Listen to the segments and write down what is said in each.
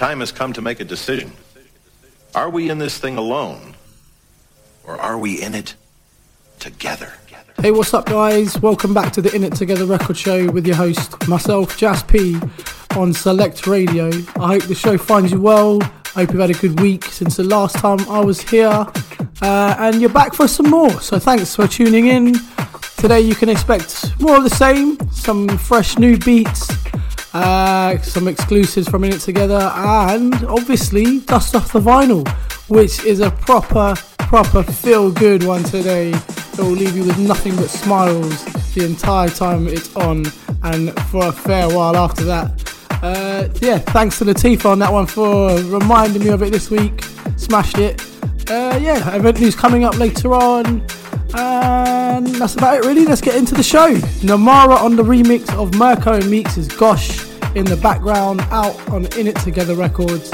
time has come to make a decision. Are we in this thing alone? Or are we in it together? Hey, what's up, guys? Welcome back to the In It Together record show with your host, myself, Jas P, on Select Radio. I hope the show finds you well. I hope you've had a good week since the last time I was here. Uh, and you're back for some more. So thanks for tuning in. Today you can expect more of the same, some fresh new beats, uh, some exclusives from In It Together, and obviously dust off the vinyl, which is a proper, proper feel good one today. It will leave you with nothing but smiles the entire time it's on, and for a fair while after that. Uh, yeah, thanks to Latifah on that one for reminding me of it this week. Smashed it. Uh, yeah, event news coming up later on. And that's about it, really. Let's get into the show. Namara on the remix of Mirko Meeks' Gosh in the background, out on In It Together Records.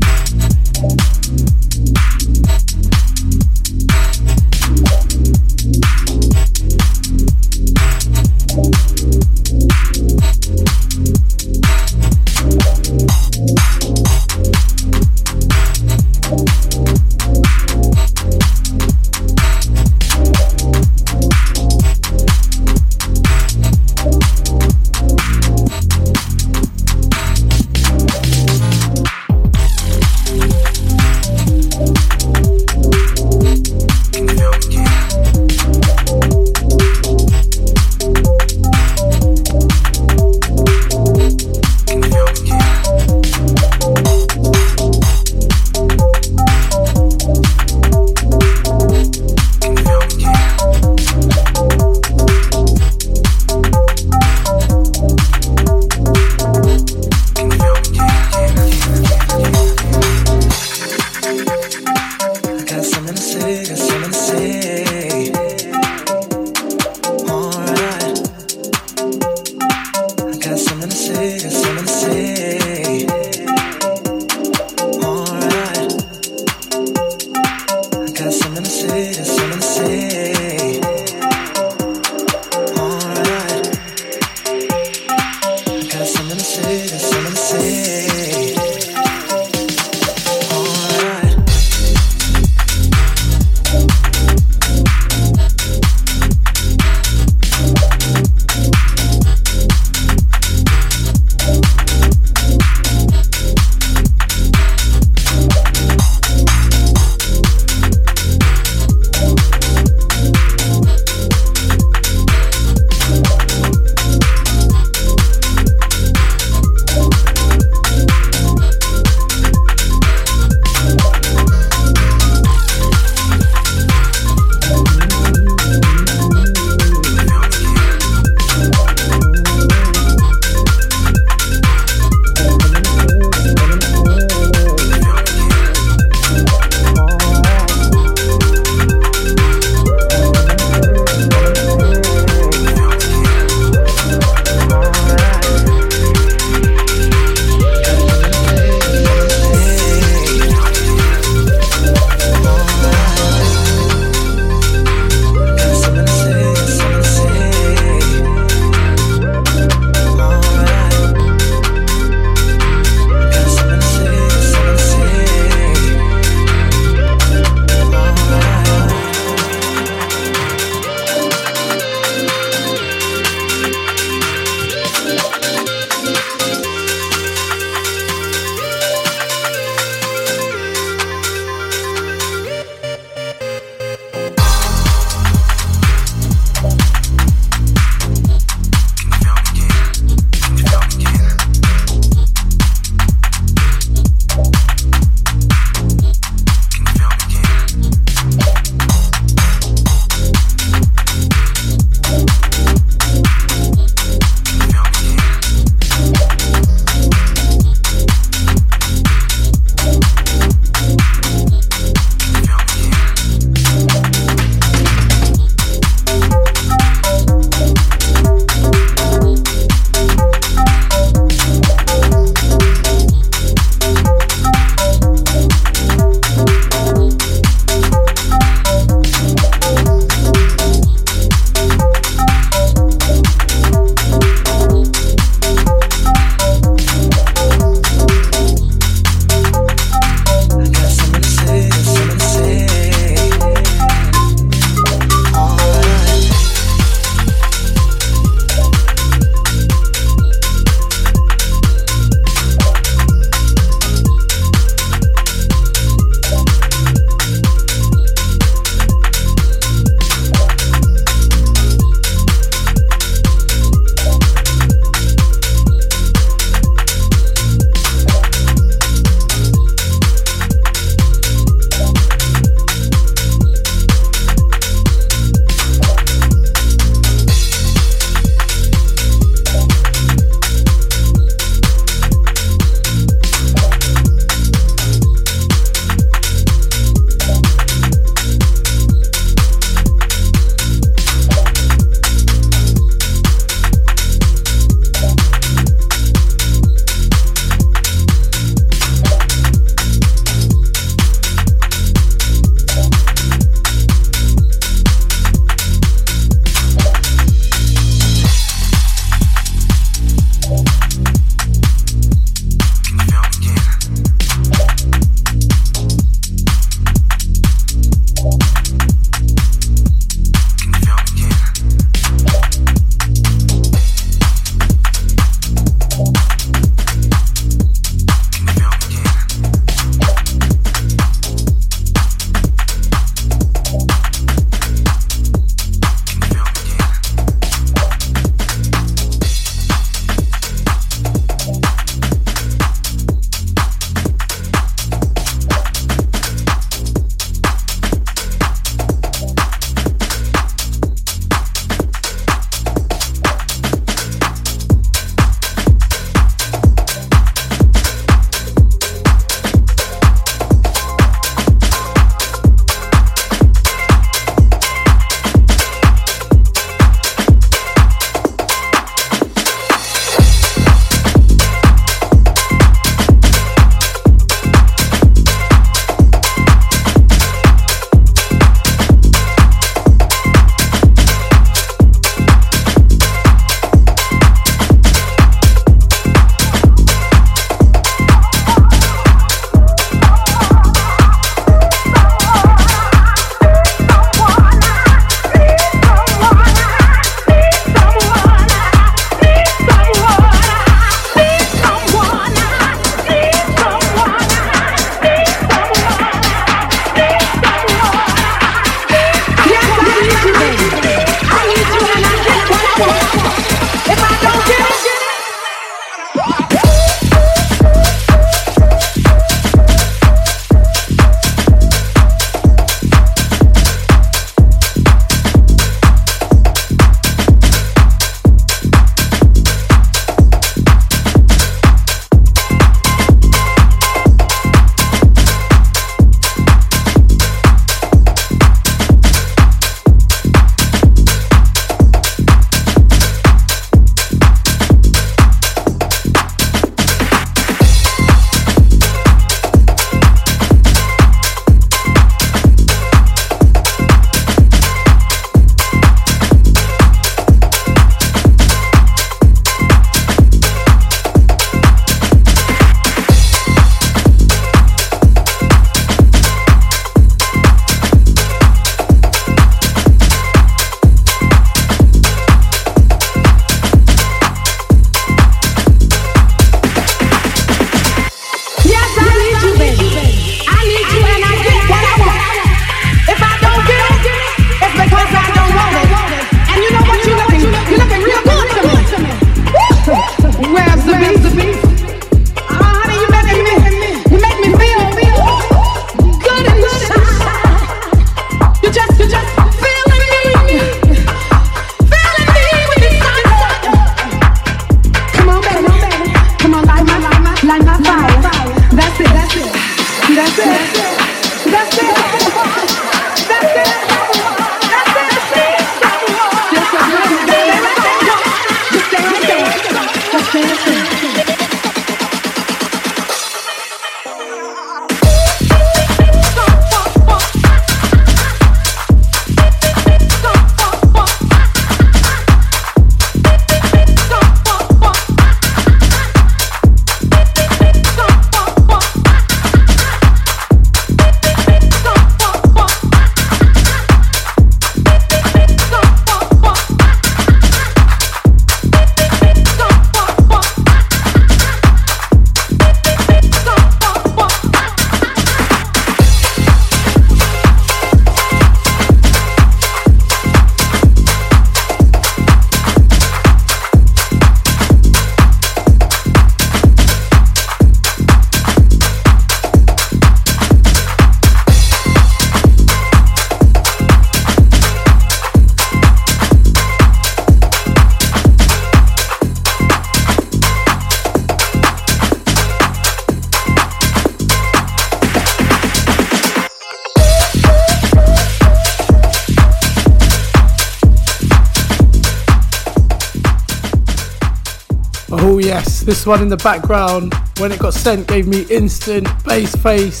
This one in the background, when it got sent, gave me instant bass face.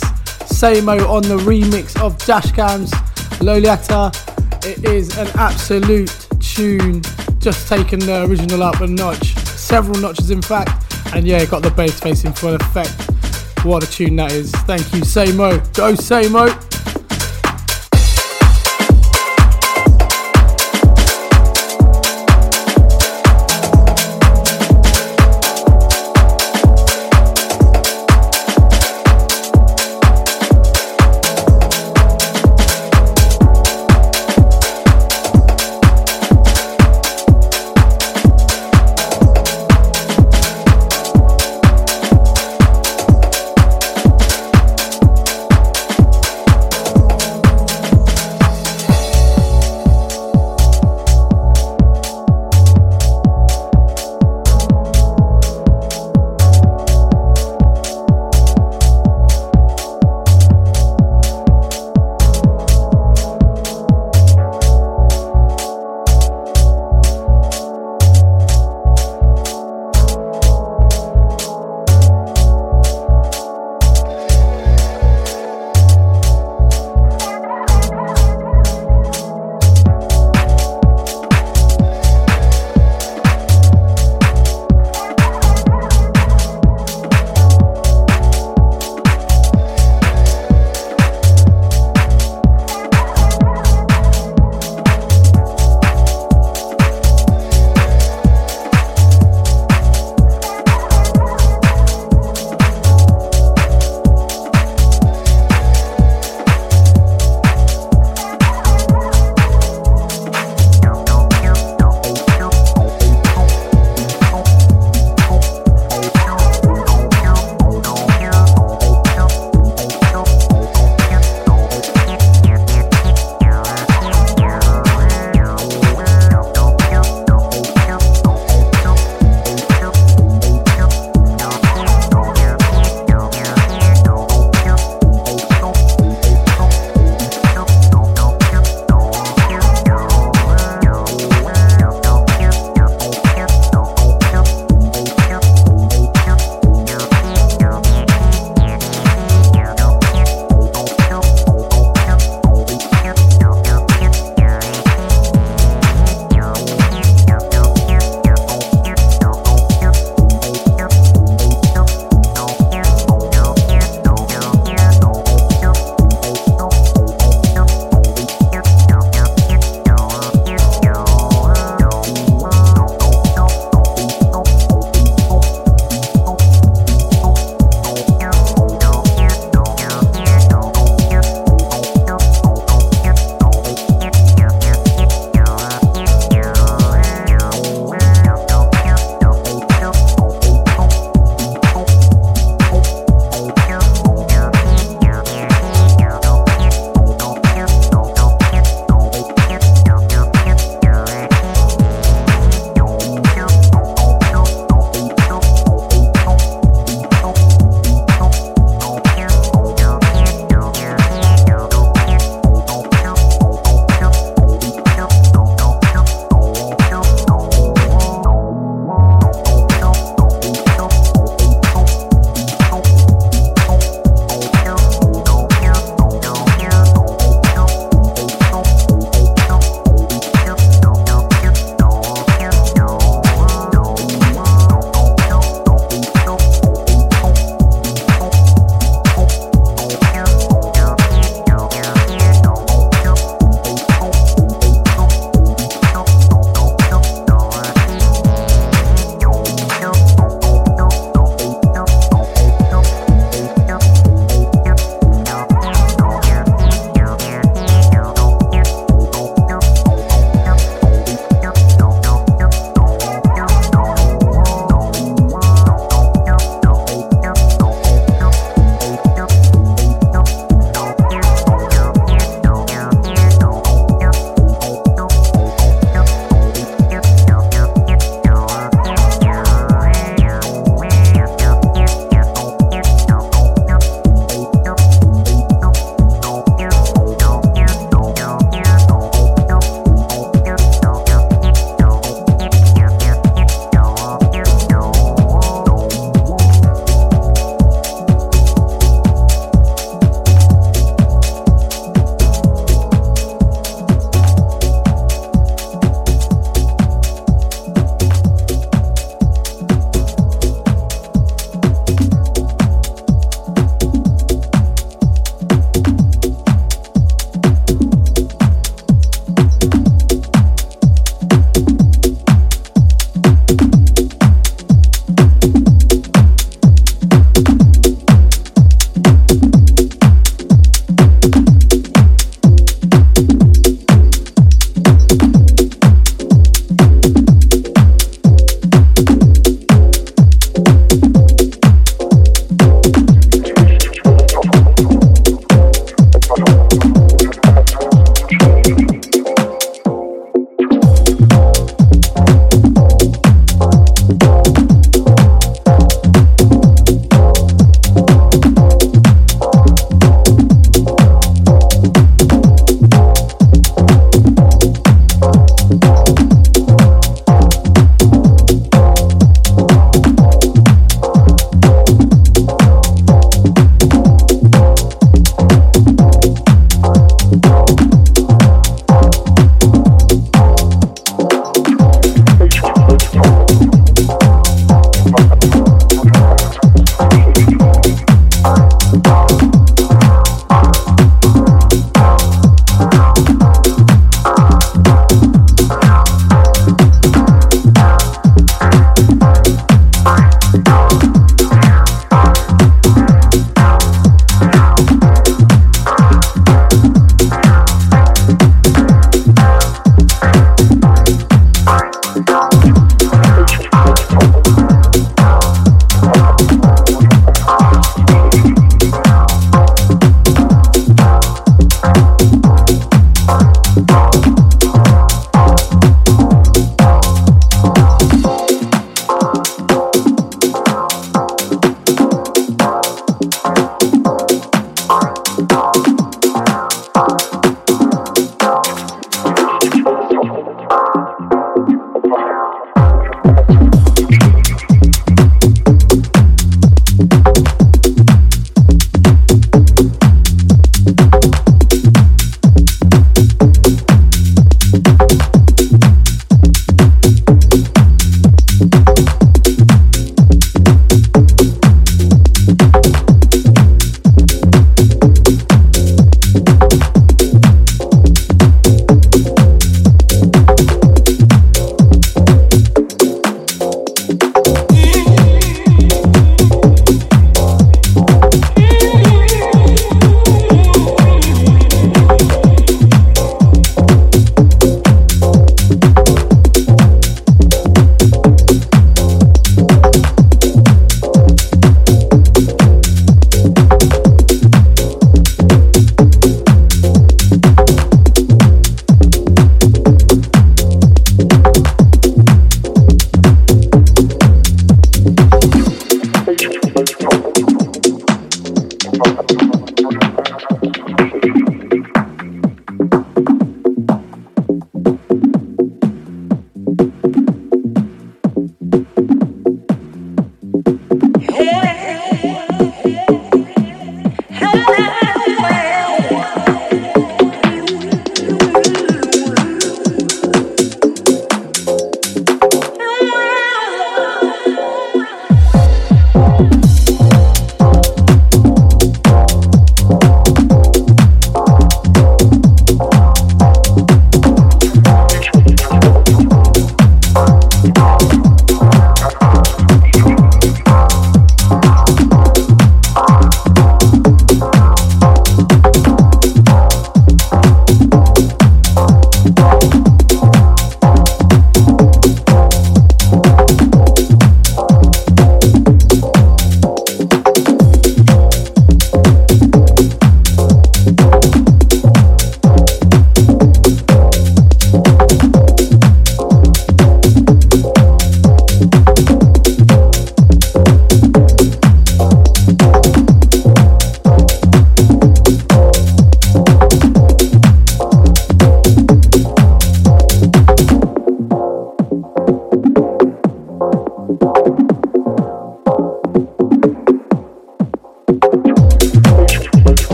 Samo on the remix of Dashcam's Loliata. It is an absolute tune, just taking the original up a notch, several notches in fact. And yeah, it got the bass face in full effect. What a tune that is. Thank you, Samo. Go, Samo.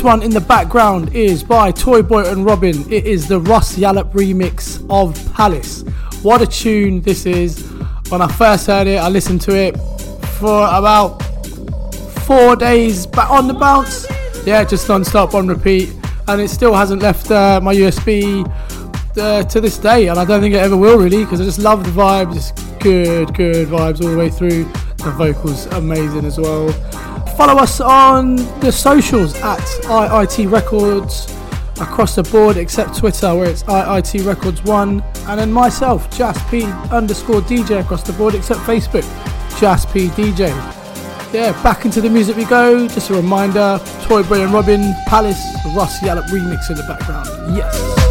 This one in the background is by Toy Boy and Robin. It is the Russ Yallop remix of Palace. What a tune this is. When I first heard it, I listened to it for about four days back on the bounce. Yeah, just non stop on repeat. And it still hasn't left uh, my USB uh, to this day. And I don't think it ever will really because I just love the vibes. Good, good vibes all the way through. The vocals amazing as well. Follow us on the socials at IIT Records across the board except Twitter where it's IIT Records 1 and then myself, P underscore DJ across the board except Facebook, P DJ. Yeah, back into the music we go. Just a reminder, Toy Boy and Robin, Palace, Russ Yallop remix in the background. Yes.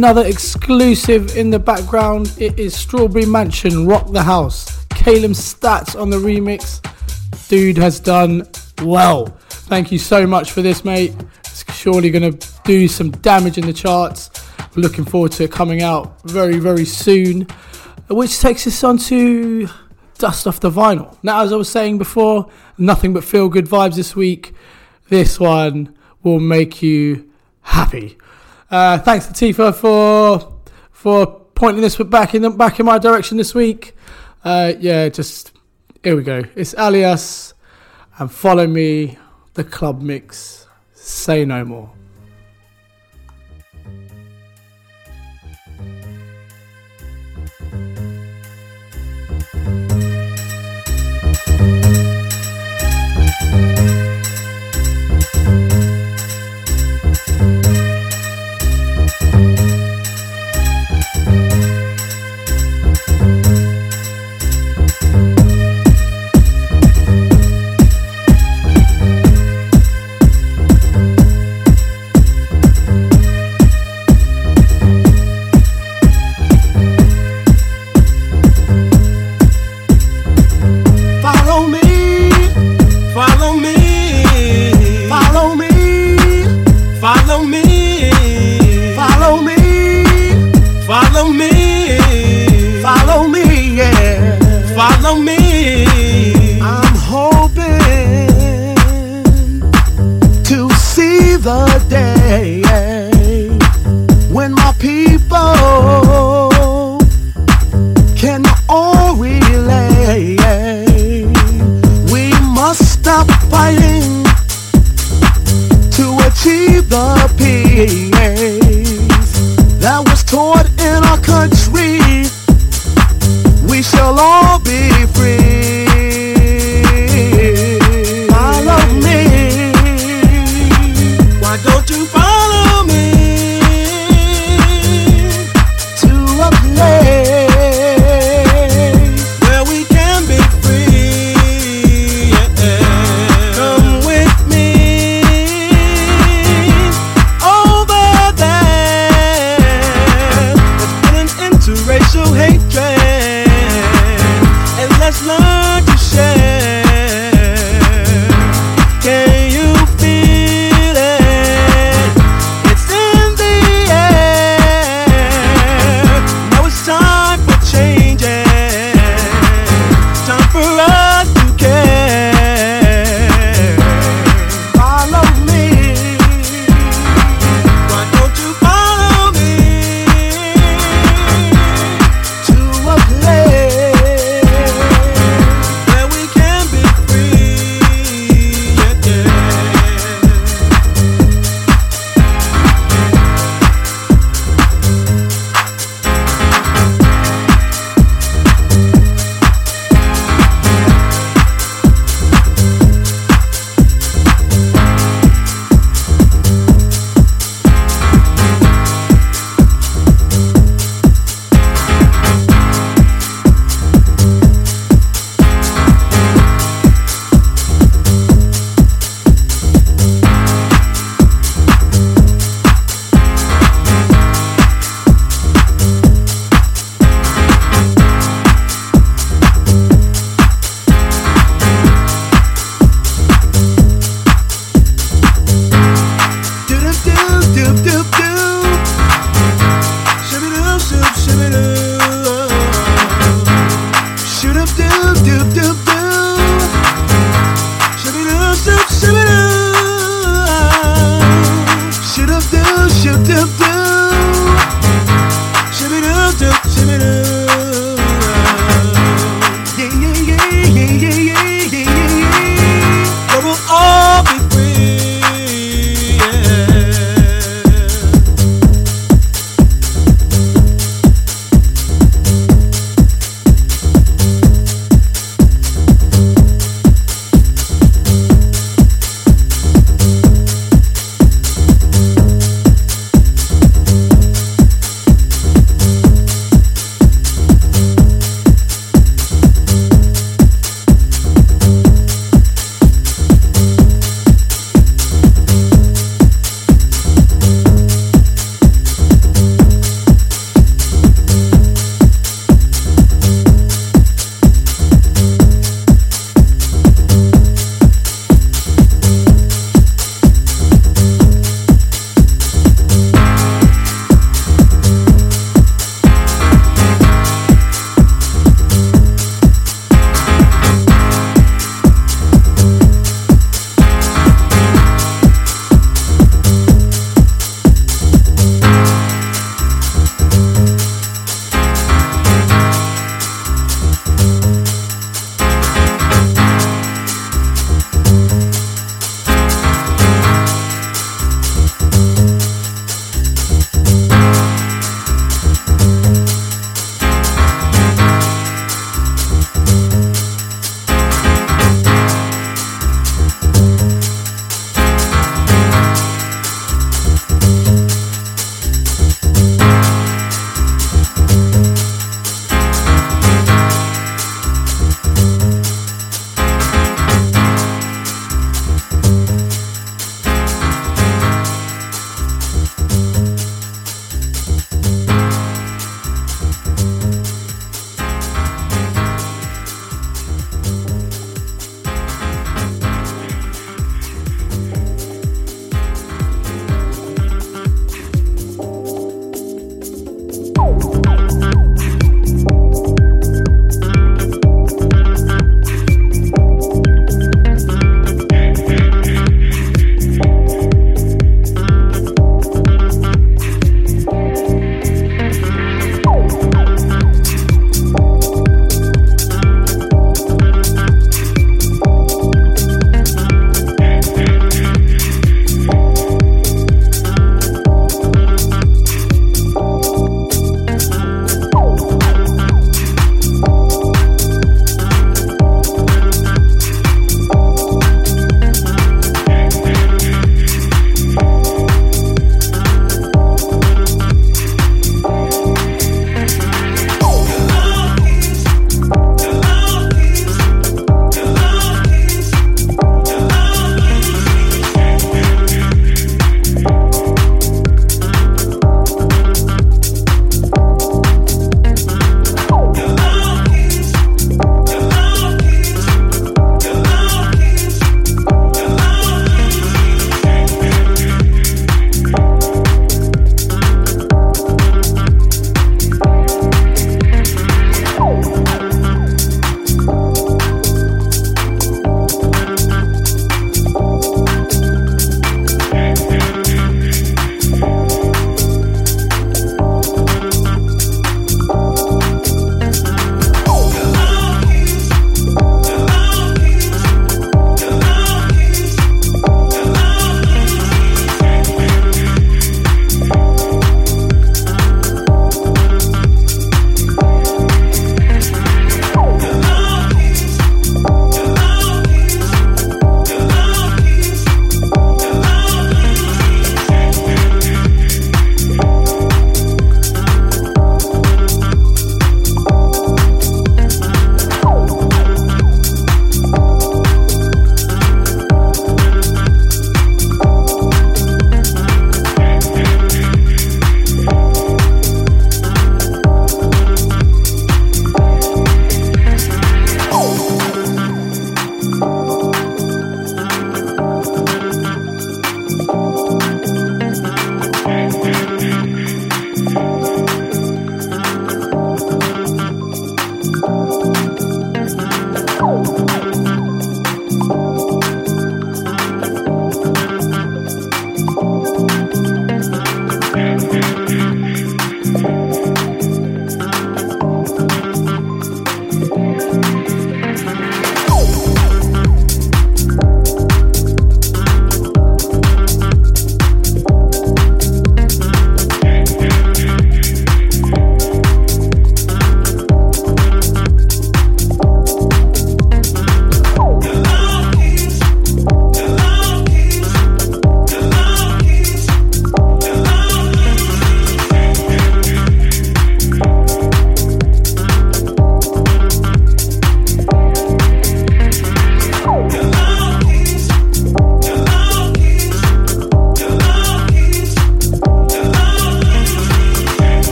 Another exclusive in the background. It is Strawberry Mansion, Rock the House. Caleb Stats on the remix. Dude has done well. Thank you so much for this, mate. It's surely going to do some damage in the charts. Looking forward to it coming out very, very soon. Which takes us on to Dust Off the Vinyl. Now, as I was saying before, nothing but feel good vibes this week. This one will make you happy. Uh, thanks to Tifa for for pointing this back in back in my direction this week. Uh, yeah, just here we go. It's Aly-Us and follow me. The club mix. Say no more.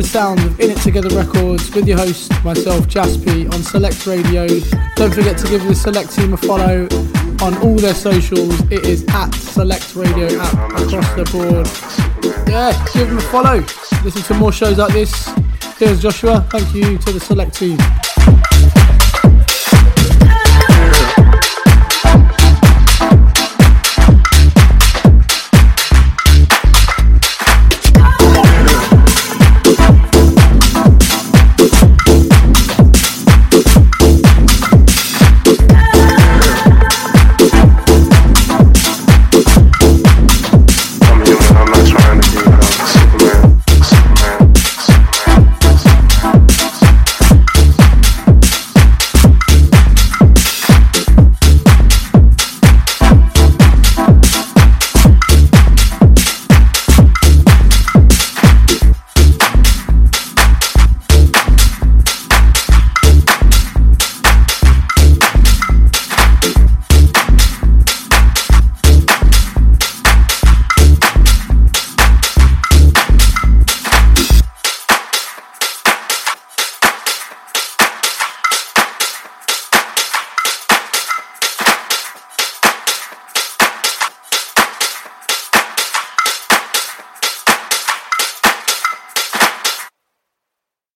The sound of In It Together Records with your host, myself, Jaspy, on Select Radio. Don't forget to give the Select team a follow on all their socials. It is at Select Radio app across the board. Yeah, give them a follow. Listen to more shows like this. Here's Joshua. Thank you to the Select team.